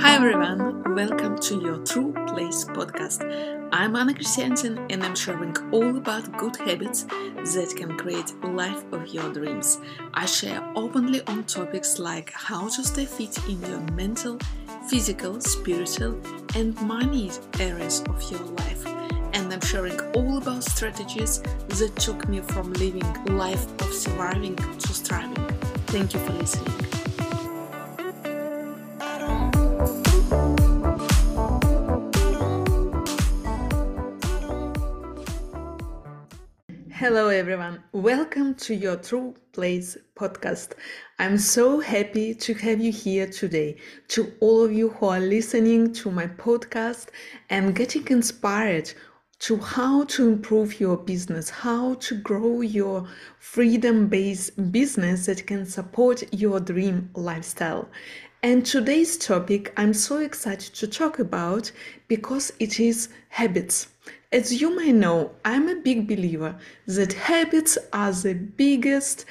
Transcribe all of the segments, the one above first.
Hi everyone, welcome to your True Place podcast. I'm Anna Christiansen and I'm sharing all about good habits that can create life of your dreams. I share openly on topics like how to stay fit in your mental, physical, spiritual, and money areas of your life. And I'm sharing all about strategies that took me from living life of surviving to thriving. Thank you for listening. Hello, everyone. Welcome to your True Place podcast. I'm so happy to have you here today. To all of you who are listening to my podcast and getting inspired to how to improve your business, how to grow your freedom based business that can support your dream lifestyle. And today's topic I'm so excited to talk about because it is habits. As you may know, I'm a big believer that habits are the biggest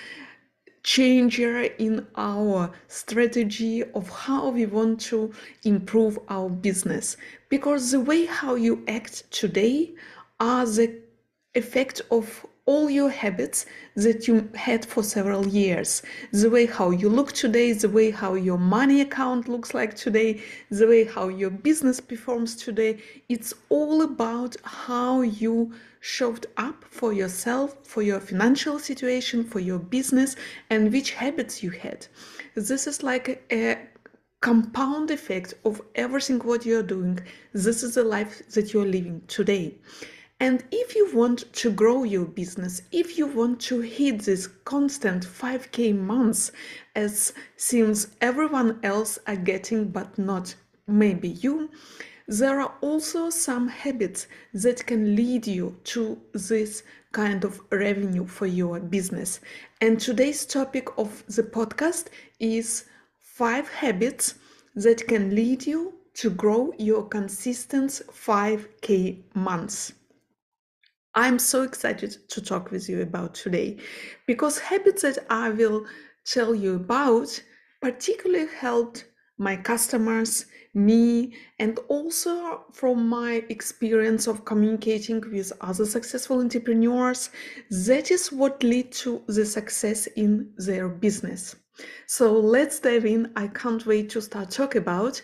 changer in our strategy of how we want to improve our business. Because the way how you act today are the effect of all your habits that you had for several years. The way how you look today the way how your money account looks like today the way how your business performs today it's all about how you showed up for yourself for your financial situation for your business and which habits you had. This is like a compound effect of everything what you're doing. This is the life that you're living today and if you want to grow your business, if you want to hit this constant 5k months as seems everyone else are getting but not maybe you, there are also some habits that can lead you to this kind of revenue for your business. And today's topic of the podcast is five habits that can lead you to grow your consistent 5k months. I'm so excited to talk with you about today because habits that I will tell you about particularly helped my customers, me, and also from my experience of communicating with other successful entrepreneurs. That is what led to the success in their business. So let's dive in. I can't wait to start talk about.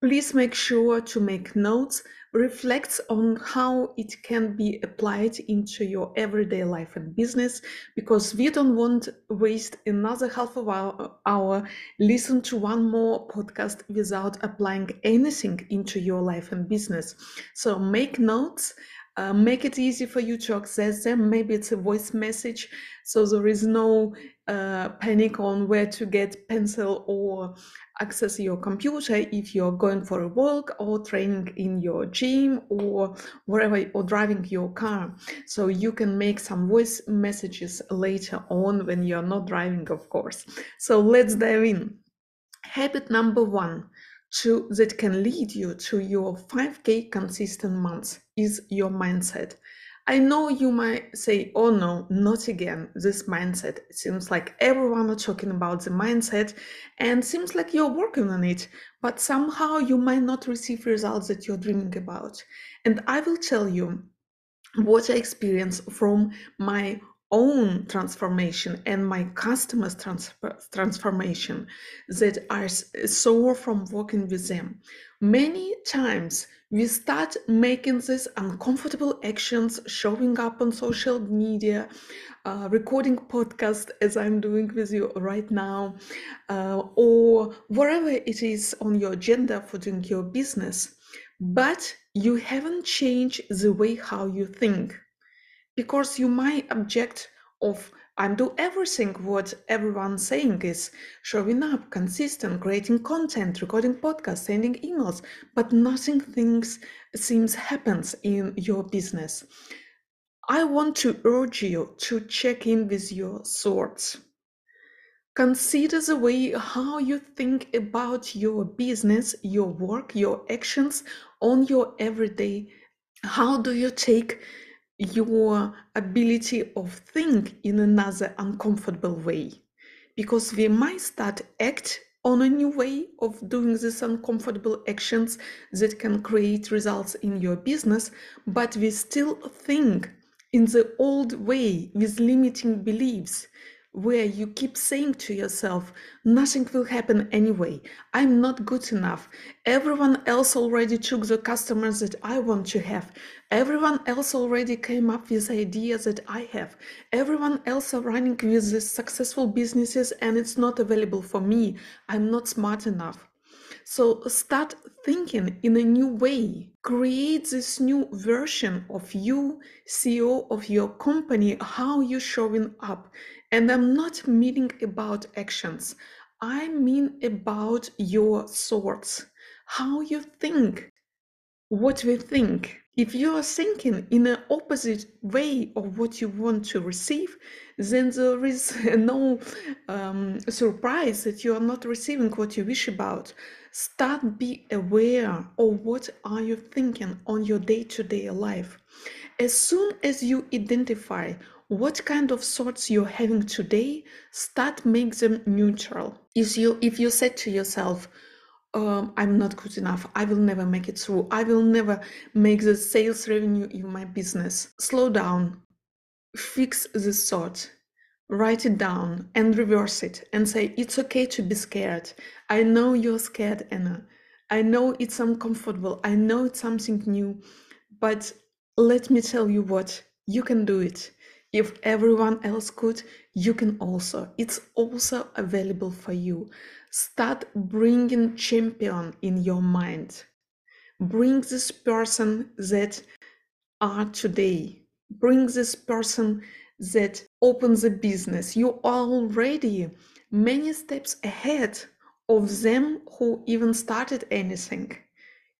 Please make sure to make notes reflects on how it can be applied into your everyday life and business because we don't want waste another half of our hour listen to one more podcast without applying anything into your life and business. So make notes uh, make it easy for you to access them. Maybe it's a voice message, so there is no uh, panic on where to get pencil or access your computer if you're going for a walk or training in your gym or wherever or driving your car. So you can make some voice messages later on when you're not driving, of course. So let's dive in. Habit number one to that can lead you to your 5k consistent months is your mindset. I know you might say oh no not again. This mindset it seems like everyone are talking about the mindset and seems like you're working on it but somehow you might not receive results that you're dreaming about. And i will tell you what i experienced from my own transformation and my customers transformation that I saw from working with them. Many times we start making these uncomfortable actions, showing up on social media, uh, recording podcast as I'm doing with you right now, uh, or wherever it is on your agenda for doing your business. But you haven't changed the way how you think because you might object of I'm do everything what everyone's saying is showing up, consistent, creating content, recording podcasts, sending emails, but nothing things seems happens in your business. I want to urge you to check in with your thoughts. Consider the way how you think about your business, your work, your actions on your everyday. How do you take your ability of think in another uncomfortable way. Because we might start act on a new way of doing these uncomfortable actions that can create results in your business, but we still think in the old way with limiting beliefs where you keep saying to yourself, nothing will happen anyway. I'm not good enough. Everyone else already took the customers that I want to have. Everyone else already came up with ideas that I have. Everyone else are running with successful businesses and it's not available for me. I'm not smart enough. So start thinking in a new way. Create this new version of you, CEO of your company, how you're showing up. And I'm not meaning about actions. I mean about your thoughts, how you think, what we think. If you are thinking in an opposite way of what you want to receive, then there is no um, surprise that you are not receiving what you wish about. Start be aware of what are you thinking on your day-to-day life. As soon as you identify what kind of thoughts you're having today, start make them neutral. If you if you said to yourself, um, I'm not good enough. I will never make it through. I will never make the sales revenue in my business. Slow down, fix this thought, write it down, and reverse it and say, It's okay to be scared. I know you're scared, Anna. I know it's uncomfortable. I know it's something new, but let me tell you what, you can do it. If everyone else could, you can also. It's also available for you. Start bringing champion in your mind. Bring this person that are today. Bring this person that opens a business. You are already many steps ahead of them who even started anything.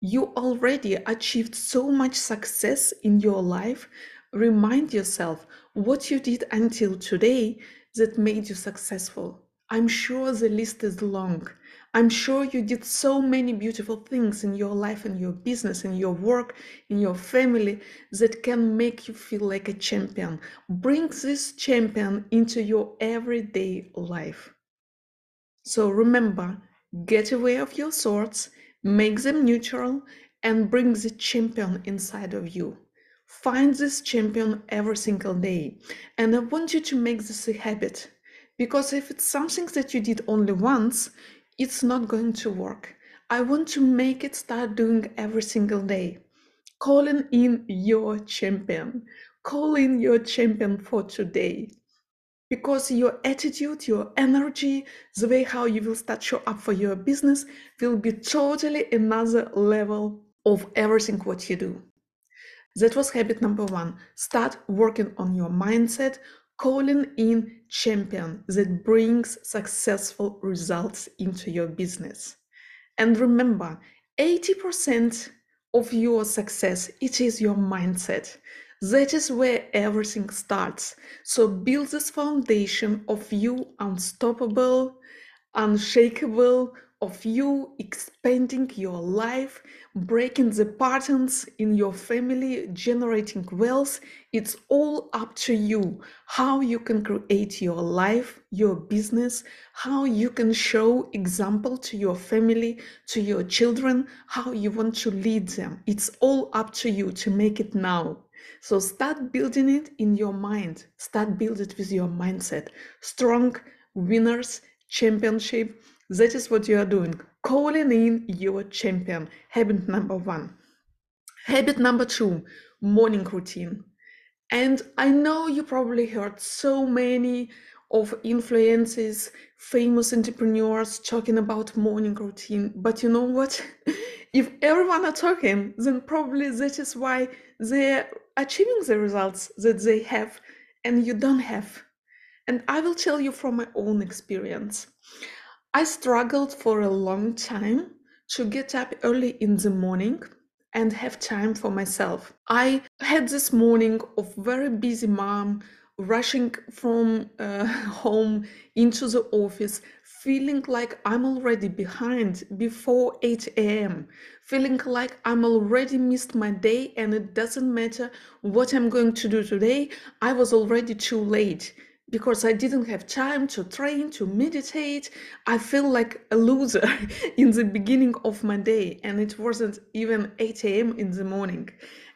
You already achieved so much success in your life Remind yourself what you did until today that made you successful. I'm sure the list is long. I'm sure you did so many beautiful things in your life and your business and your work, in your family that can make you feel like a champion. Bring this champion into your everyday life. So remember, get away of your thoughts, make them neutral, and bring the champion inside of you. Find this champion every single day. And I want you to make this a habit because if it's something that you did only once, it's not going to work. I want to make it start doing every single day. Calling in your champion. Call in your champion for today. Because your attitude, your energy, the way how you will start show up for your business will be totally another level of everything what you do. That was habit number one. Start working on your mindset, calling in champion that brings successful results into your business. And remember, 80% of your success it is your mindset. That is where everything starts. So build this foundation of you unstoppable, unshakable, of you expanding your life, breaking the patterns in your family, generating wealth. It's all up to you how you can create your life, your business, how you can show example to your family, to your children, how you want to lead them. It's all up to you to make it now. So start building it in your mind. Start build it with your mindset. Strong winners, championship that is what you are doing. Calling in your champion. Habit number one. Habit number two morning routine. And I know you probably heard so many of influences, famous entrepreneurs talking about morning routine. But you know what? if everyone are talking, then probably that is why they're achieving the results that they have and you don't have. And I will tell you from my own experience. I struggled for a long time to get up early in the morning and have time for myself. I had this morning of very busy mom rushing from uh, home into the office, feeling like I'm already behind before 8 a.m., feeling like I'm already missed my day and it doesn't matter what I'm going to do today, I was already too late because I didn't have time to train, to meditate. I feel like a loser in the beginning of my day, and it wasn't even 8 a.m. in the morning.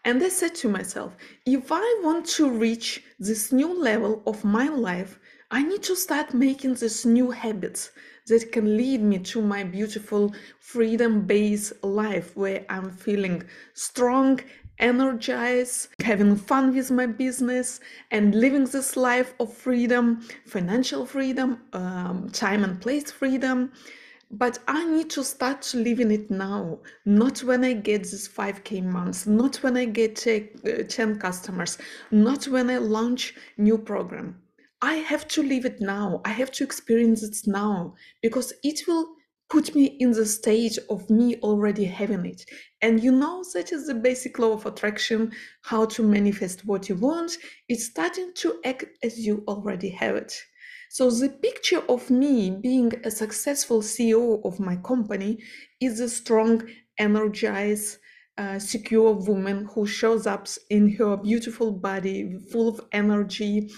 And I said to myself, if I want to reach this new level of my life, I need to start making these new habits that can lead me to my beautiful freedom based life where I'm feeling strong energized, having fun with my business, and living this life of freedom, financial freedom, um, time and place freedom. But I need to start living it now, not when I get this 5K months, not when I get uh, 10 customers, not when I launch new program. I have to live it now. I have to experience it now because it will put me in the stage of me already having it. And you know, that is the basic law of attraction how to manifest what you want. It's starting to act as you already have it. So, the picture of me being a successful CEO of my company is a strong, energized, uh, secure woman who shows up in her beautiful body, full of energy,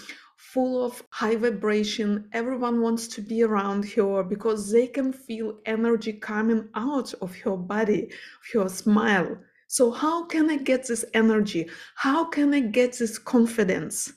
full of high vibration. Everyone wants to be around her because they can feel energy coming out of her body, her smile. So, how can I get this energy? How can I get this confidence?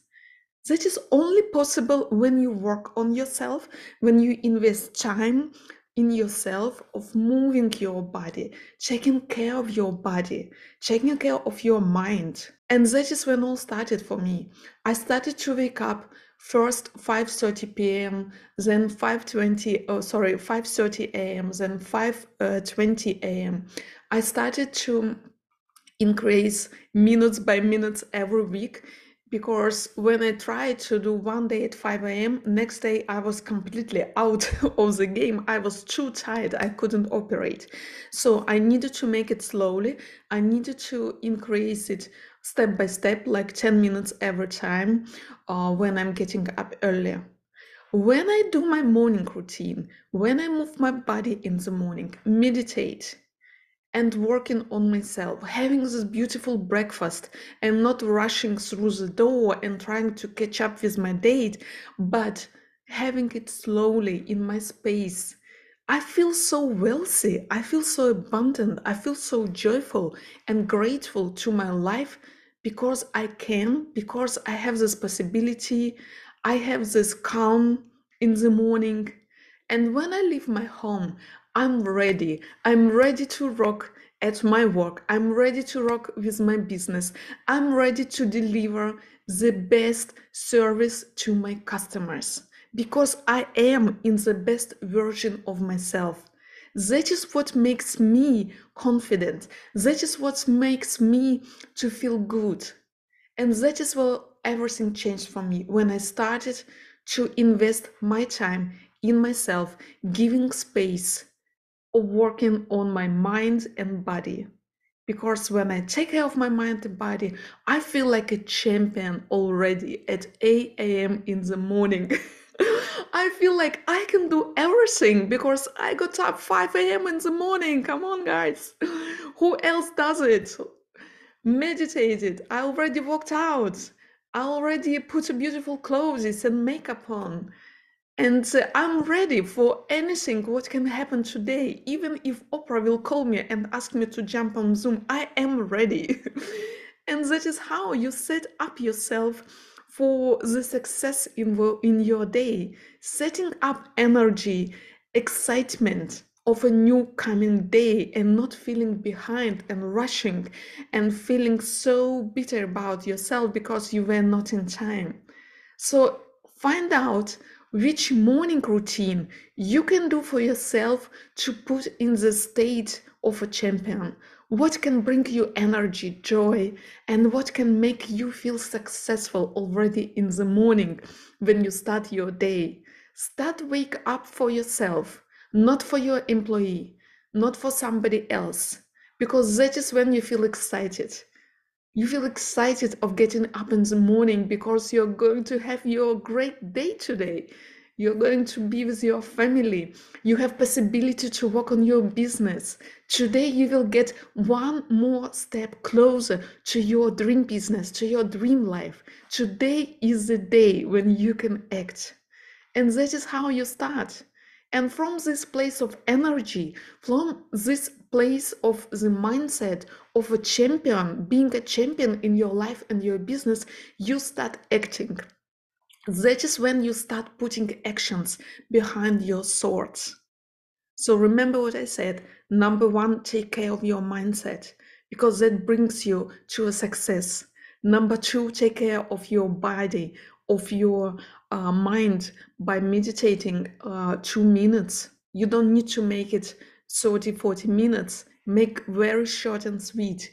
That is only possible when you work on yourself, when you invest time in yourself of moving your body, taking care of your body, taking care of your mind. And that is when all started for me. I started to wake up first 5:30 p.m., then 5:20 oh sorry 5:30 a.m., then 5:20 uh, a.m. I started to increase minutes by minutes every week because when I tried to do one day at 5 a.m., next day I was completely out of the game. I was too tired. I couldn't operate. So I needed to make it slowly. I needed to increase it step by step, like 10 minutes every time uh, when I'm getting up earlier. When I do my morning routine, when I move my body in the morning, meditate, and working on myself, having this beautiful breakfast and not rushing through the door and trying to catch up with my date, but having it slowly in my space. I feel so wealthy. I feel so abundant. I feel so joyful and grateful to my life because I can, because I have this possibility. I have this calm in the morning. And when I leave my home, I'm ready. I'm ready to rock at my work. I'm ready to rock with my business. I'm ready to deliver the best service to my customers because I am in the best version of myself. That is what makes me confident. That is what makes me to feel good. And that is where everything changed for me when I started to invest my time in myself, giving space working on my mind and body. Because when I take care of my mind and body, I feel like a champion already at 8 a.m. in the morning. I feel like I can do everything because I got up 5 a.m. in the morning. Come on, guys. Who else does it? Meditated. I already walked out. I already put beautiful clothes and makeup on. And uh, I'm ready for anything what can happen today. Even if Oprah will call me and ask me to jump on Zoom, I am ready. and that is how you set up yourself for the success in, in your day, setting up energy, excitement of a new coming day and not feeling behind and rushing and feeling so bitter about yourself because you were not in time. So find out which morning routine you can do for yourself to put in the state of a champion. What can bring you energy, joy, and what can make you feel successful already in the morning when you start your day? Start wake up for yourself, not for your employee, not for somebody else, because that is when you feel excited you feel excited of getting up in the morning because you're going to have your great day today. You're going to be with your family. You have possibility to work on your business. Today you will get one more step closer to your dream business to your dream life. Today is the day when you can act. And that is how you start. And from this place of energy from this place of the mindset of a champion being a champion in your life and your business you start acting that is when you start putting actions behind your thoughts. So remember what I said. Number one, take care of your mindset because that brings you to a success. Number two, take care of your body, of your uh, mind by meditating uh, two minutes. You don't need to make it 30, 40 minutes. Make very short and sweet,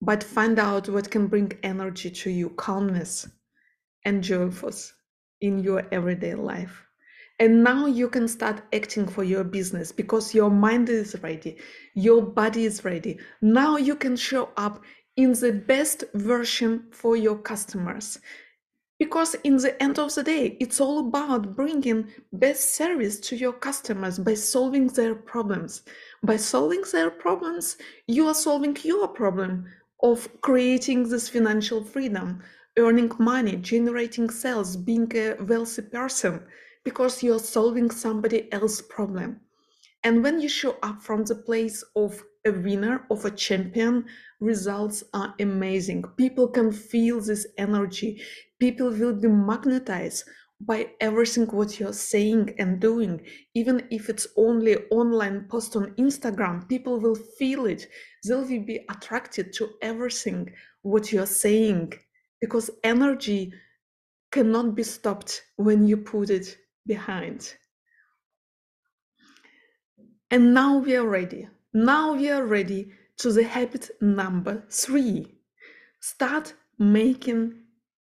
but find out what can bring energy to you, calmness and joyfulness in your everyday life. And now you can start acting for your business because your mind is ready, your body is ready. Now you can show up in the best version for your customers. Because in the end of the day, it's all about bringing best service to your customers by solving their problems. By solving their problems, you are solving your problem of creating this financial freedom, earning money, generating sales, being a wealthy person, because you're solving somebody else's problem. And when you show up from the place of a winner, of a champion, results are amazing. People can feel this energy. People will be magnetized by everything what you're saying and doing. Even if it's only online post on Instagram, people will feel it. They'll be attracted to everything what you're saying because energy cannot be stopped when you put it behind. And now we are ready. Now we are ready to the habit number three. Start making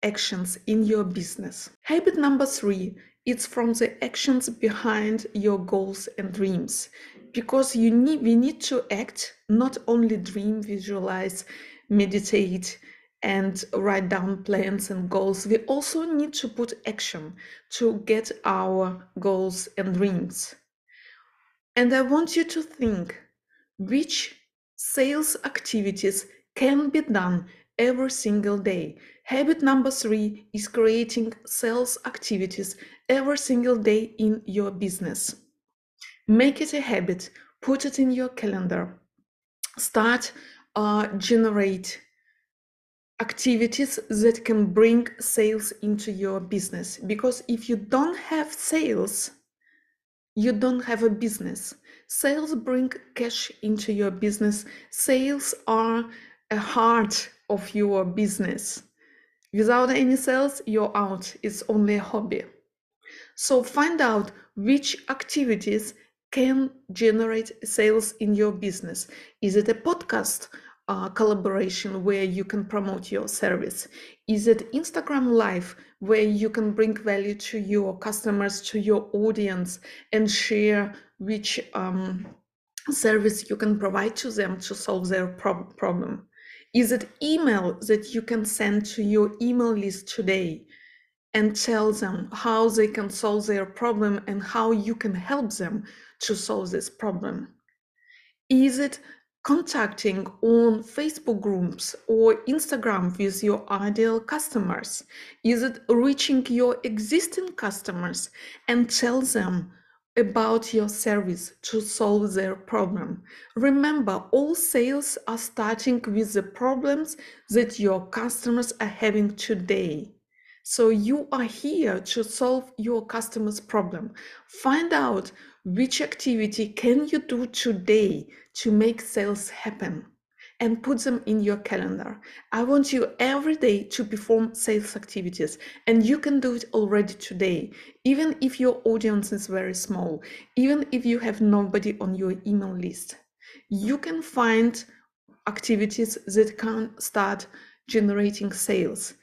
actions in your business. Habit number three it's from the actions behind your goals and dreams because you need we need to act not only dream visualize meditate and write down plans and goals, we also need to put action to get our goals and dreams. And I want you to think which sales activities can be done every single day. Habit number three is creating sales activities every single day in your business. Make it a habit, put it in your calendar, start uh, generate activities that can bring sales into your business. Because if you don't have sales you don't have a business. Sales bring cash into your business. Sales are a heart of your business without any sales you're out it's only a hobby so find out which activities can generate sales in your business is it a podcast uh, collaboration where you can promote your service? Is it Instagram Live where you can bring value to your customers, to your audience, and share which um, service you can provide to them to solve their prob- problem? Is it email that you can send to your email list today and tell them how they can solve their problem and how you can help them to solve this problem? Is it contacting on Facebook groups or Instagram with your ideal customers? Is it reaching your existing customers and tell them about your service to solve their problem? Remember, all sales are starting with the problems that your customers are having today. So you are here to solve your customer's problem. Find out which activity can you do today to make sales happen and put them in your calendar. I want you every day to perform sales activities, and you can do it already today, even if your audience is very small, even if you have nobody on your email list. You can find activities that can start generating sales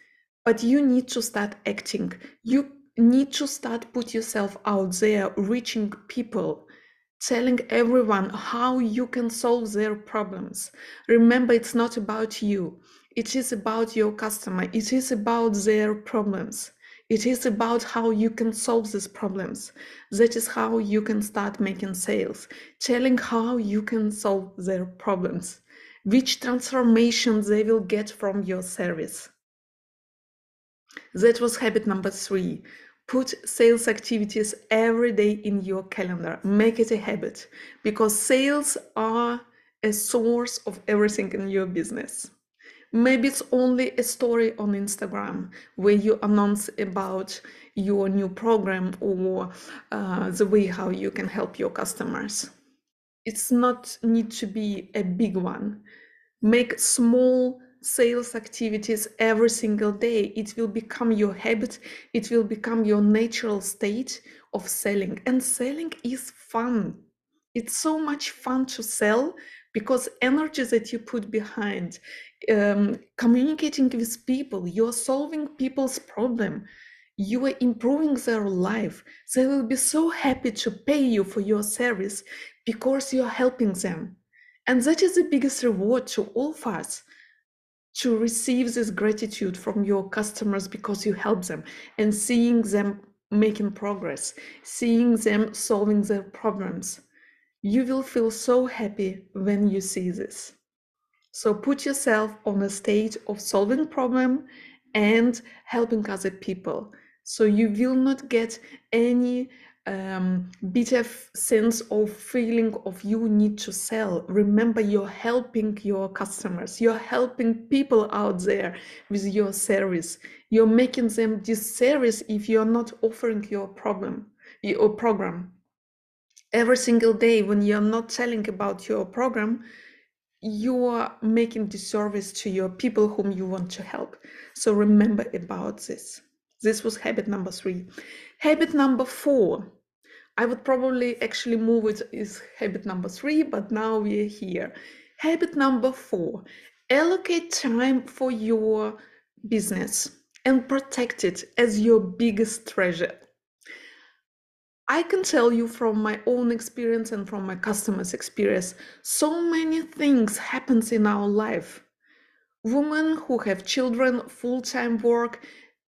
but you need to start acting you need to start put yourself out there reaching people telling everyone how you can solve their problems remember it's not about you it is about your customer it is about their problems It is about how you can solve these problems. That is how you can start making sales, telling how you can solve their problems, which transformation they will get from your service. That was habit number three. Put sales activities every day in your calendar. Make it a habit because sales are a source of everything in your business. Maybe it's only a story on Instagram where you announce about your new program or uh, the way how you can help your customers. It's not need to be a big one. Make small sales activities every single day. It will become your habit. It will become your natural state of selling. And selling is fun. It's so much fun to sell because energy that you put behind um, communicating with people you're solving people's problem you are improving their life they will be so happy to pay you for your service because you're helping them and that is the biggest reward to all of us to receive this gratitude from your customers because you help them and seeing them making progress seeing them solving their problems you will feel so happy when you see this. So put yourself on a state of solving problem and helping other people. So you will not get any um, bitter sense of feeling of you need to sell. Remember, you're helping your customers. You're helping people out there with your service. You're making them this service if you're not offering your problem, your program every single day when you're not telling about your program you are making disservice to your people whom you want to help so remember about this this was habit number three. Habit number four. I would probably actually move it is habit number three but now we're here. Habit number four. Allocate time for your business and protect it as your biggest treasure. I can tell you from my own experience and from my customers' experience, so many things happens in our life. Women who have children, full-time work,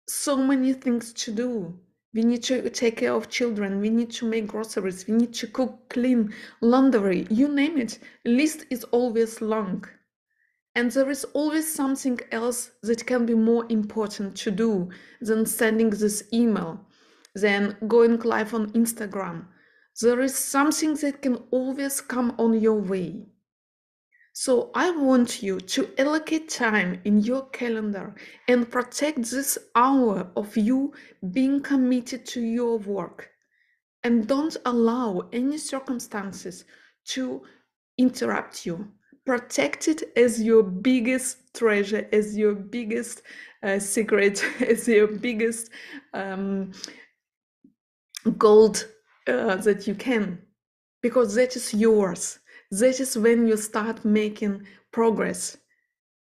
so many things to do. We need to take care of children. We need to make groceries. We need to cook, clean, laundry, you name it. List is always long. And there is always something else that can be more important to do than sending this email than going live on Instagram. There is something that can always come on your way. So I want you to allocate time in your calendar and protect this hour of you being committed to your work. And don't allow any circumstances to interrupt you. Protect it as your biggest treasure, as your biggest uh, secret, as your biggest um, gold uh, that you can because that is yours that is when you start making progress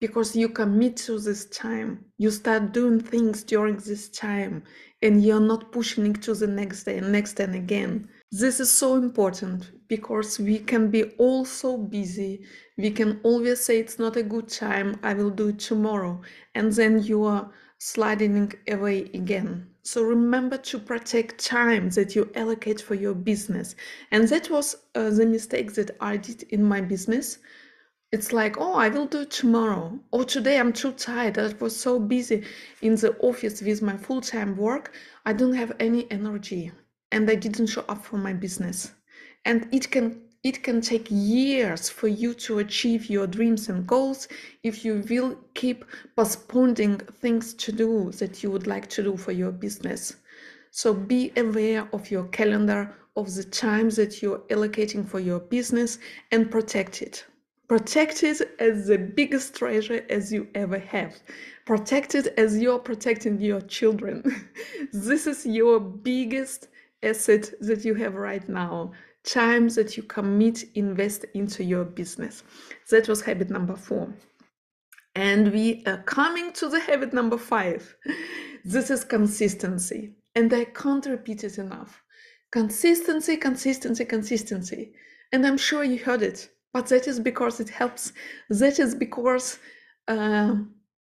because you commit to this time. You start doing things during this time and you're not pushing it to the next day and next and again. This is so important because we can be all so busy. We can always say it's not a good time i will do it tomorrow and then you are sliding away again so remember to protect time that you allocate for your business. And that was uh, the mistake that I did in my business. It's like, oh, I will do tomorrow. Or today I'm too tired. I was so busy in the office with my full time work. I don't have any energy and I didn't show up for my business. And it can it can take years for you to achieve your dreams and goals if you will keep postponing things to do that you would like to do for your business. So be aware of your calendar, of the time that you're allocating for your business, and protect it. Protect it as the biggest treasure as you ever have. Protect it as you're protecting your children. this is your biggest asset that you have right now time that you commit, invest into your business. That was habit number four. And we are coming to the habit number five. This is consistency. And I can't repeat it enough. Consistency, consistency, consistency. And I'm sure you heard it, but that is because it helps. That is because uh,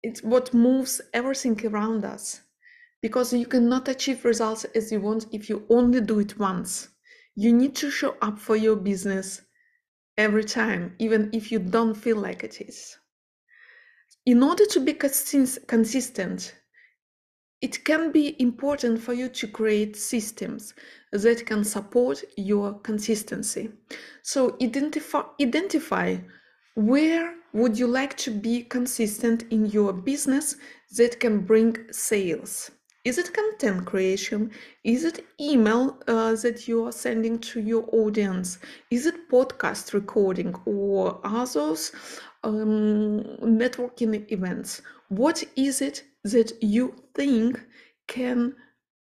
it's what moves everything around us because you cannot achieve results as you want if you only do it once. You need to show up for your business every time, even if you don't feel like it is. In order to be consistent, it can be important for you to create systems that can support your consistency. So identify identify where would you like to be consistent in your business that can bring sales. Is it content creation? Is it email uh, that you are sending to your audience? Is it podcast recording or others um, networking events? What is it that you think can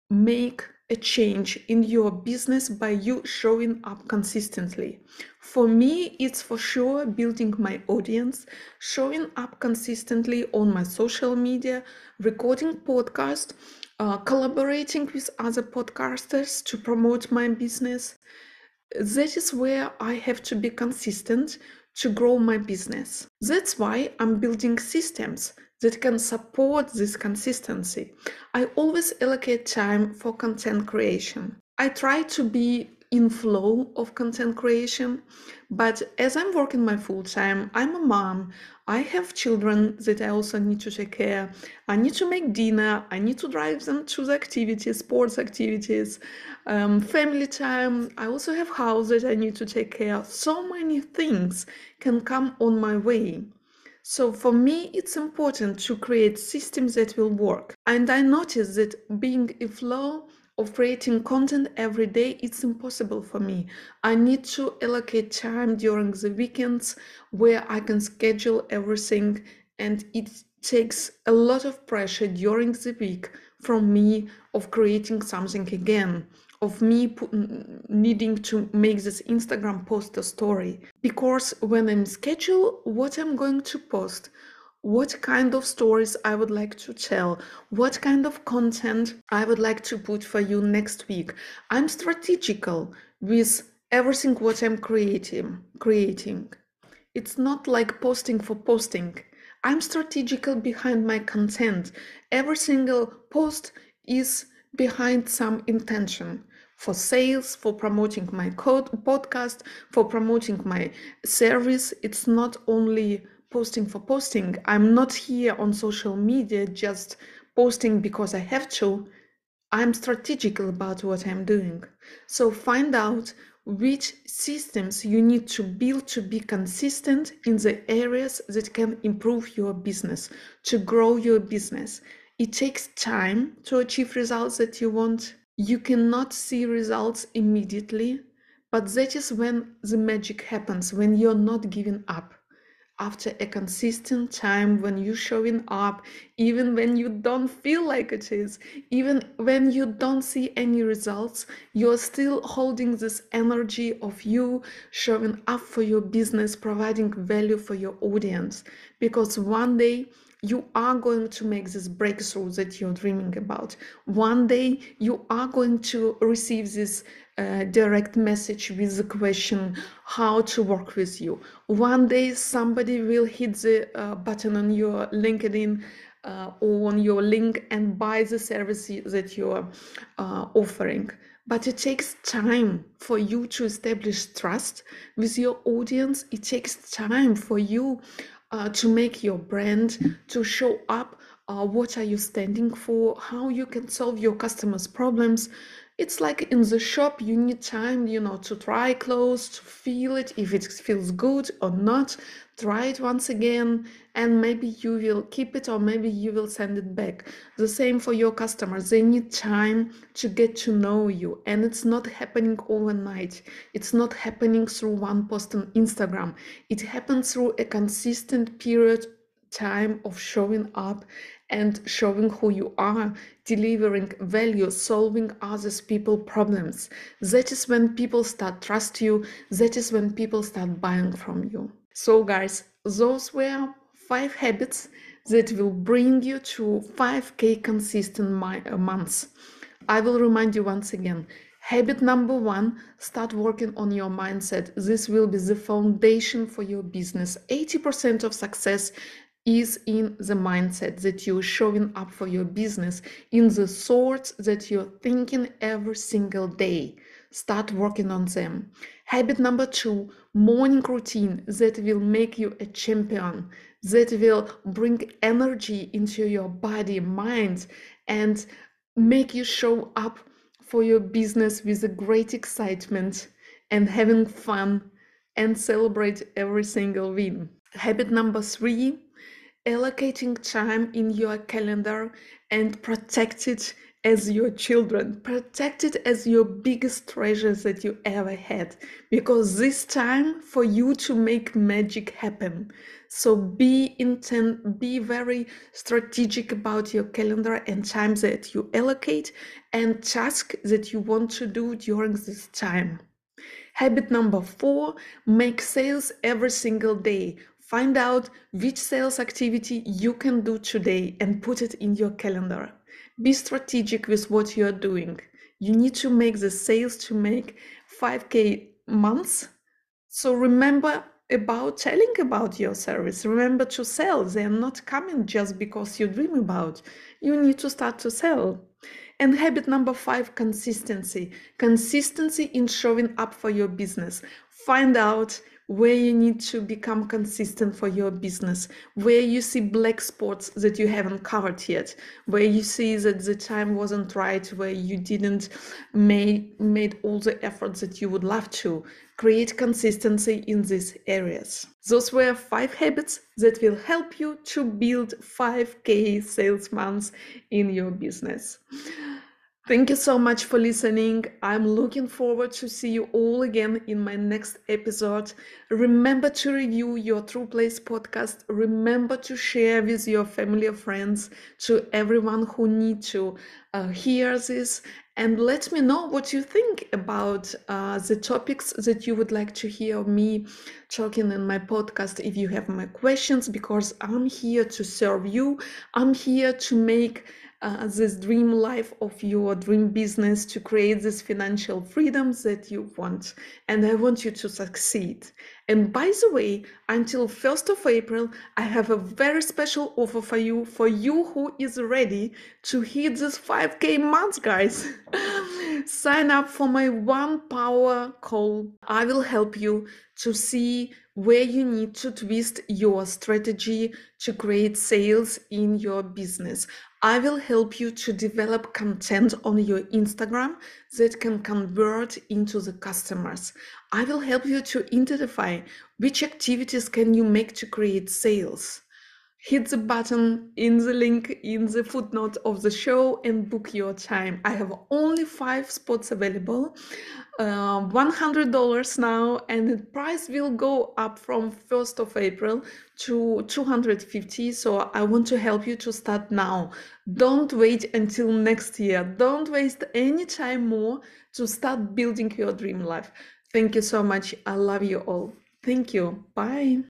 make a change in your business by you showing up consistently. For me, it's for sure building my audience, showing up consistently on my social media, recording podcast, uh, collaborating with other podcasters to promote my business. That is where I have to be consistent to grow my business. That's why I'm building systems that can support this consistency. I always allocate time for content creation. I try to be in flow of content creation. But as i'm working my full time i'm a mom. I have children that i also need to take care. I need to make dinner. I need to drive them to the activities sports activities um, family time. I also have house that i need to take care. So many things can come on my way. So for me, it's important to create systems that will work. And I noticed that being in flow of creating content every day, it's impossible for me. I need to allocate time during the weekends where I can schedule everything and it takes a lot of pressure during the week from me of creating something again of me needing to make this Instagram post a story because when I'm scheduled what I'm going to post, what kind of stories I would like to tell, what kind of content I would like to put for you next week. I'm strategical with everything what I'm creating creating. It's not like posting for posting. I'm strategical behind my content. Every single post is behind some intention for sales, for promoting my code, podcast, for promoting my service. It's not only posting for posting. I'm not here on social media just posting because I have to. I'm strategical about what I'm doing. So find out which systems you need to build to be consistent in the areas that can improve your business, to grow your business. It takes time to achieve results that you want. You cannot see results immediately, but that is when the magic happens, when you're not giving up. After a consistent time, when you're showing up, even when you don't feel like it is, even when you don't see any results, you're still holding this energy of you showing up for your business, providing value for your audience. Because one day, you are going to make this breakthrough that you're dreaming about. One day you are going to receive this uh, direct message with the question how to work with you. One day somebody will hit the uh, button on your LinkedIn uh, or on your link and buy the service that you're uh, offering. But it takes time for you to establish trust with your audience. It takes time for you uh, to make your brand, to show up uh, what are you standing for, how you can solve your customers' problems. It's like in the shop, you need time, you know, to try clothes, to feel it, if it feels good or not. Try it once again, and maybe you will keep it or maybe you will send it back. The same for your customers. They need time to get to know you, and it's not happening overnight. It's not happening through one post on Instagram. It happens through a consistent period time of showing up and showing who you are, delivering value, solving others people problems. That is when people start trust you. That is when people start buying from you. So guys, those were five habits that will bring you to 5k consistent uh, months. I will remind you once again. Habit number one, start working on your mindset. This will be the foundation for your business. 80% of success is in the mindset that you're showing up for your business, in the thoughts that you're thinking every single day. Start working on them. Habit number two morning routine that will make you a champion, that will bring energy into your body, mind, and make you show up for your business with a great excitement and having fun and celebrate every single win. Habit number three allocating time in your calendar and protect it as your children. Protect it as your biggest treasures that you ever had because this time for you to make magic happen. So be intent, be very strategic about your calendar and times that you allocate and task that you want to do during this time. Habit number four, make sales every single day. Find out which sales activity you can do today and put it in your calendar. Be strategic with what you're doing. You need to make the sales to make 5K months. So remember about telling about your service. Remember to sell. They are not coming just because you dream about. You need to start to sell. And habit number five consistency. Consistency in showing up for your business. Find out where you need to become consistent for your business, where you see black spots that you haven't covered yet, where you see that the time wasn't right, where you didn't make made all the efforts that you would love to. Create consistency in these areas. Those were five habits that will help you to build 5K sales months in your business. Thank you so much for listening. I'm looking forward to see you all again in my next episode. Remember to review your True Place podcast. Remember to share with your family or friends, to everyone who need to uh, hear this, and let me know what you think about uh, the topics that you would like to hear me talking in my podcast. If you have my questions, because I'm here to serve you, I'm here to make uh, this dream life of your dream business to create this financial freedoms that you want. And i want you to succeed. And by the way until 1st of april i have a very special offer for you for you who is ready to hit this 5k month guys. Sign up for my one power call. I will help you to see where you need to twist your strategy to create sales in your business. I will help you to develop content on your Instagram that can convert into the customers. I will help you to identify which activities can you make to create sales hit the button in the link in the footnote of the show and book your time. I have only five spots available, uh, $100 now, and the price will go up from 1st of April to 250. So I want to help you to start now. Don't wait until next year. Don't waste any time more to start building your dream life. Thank you so much. I love you all. Thank you. Bye.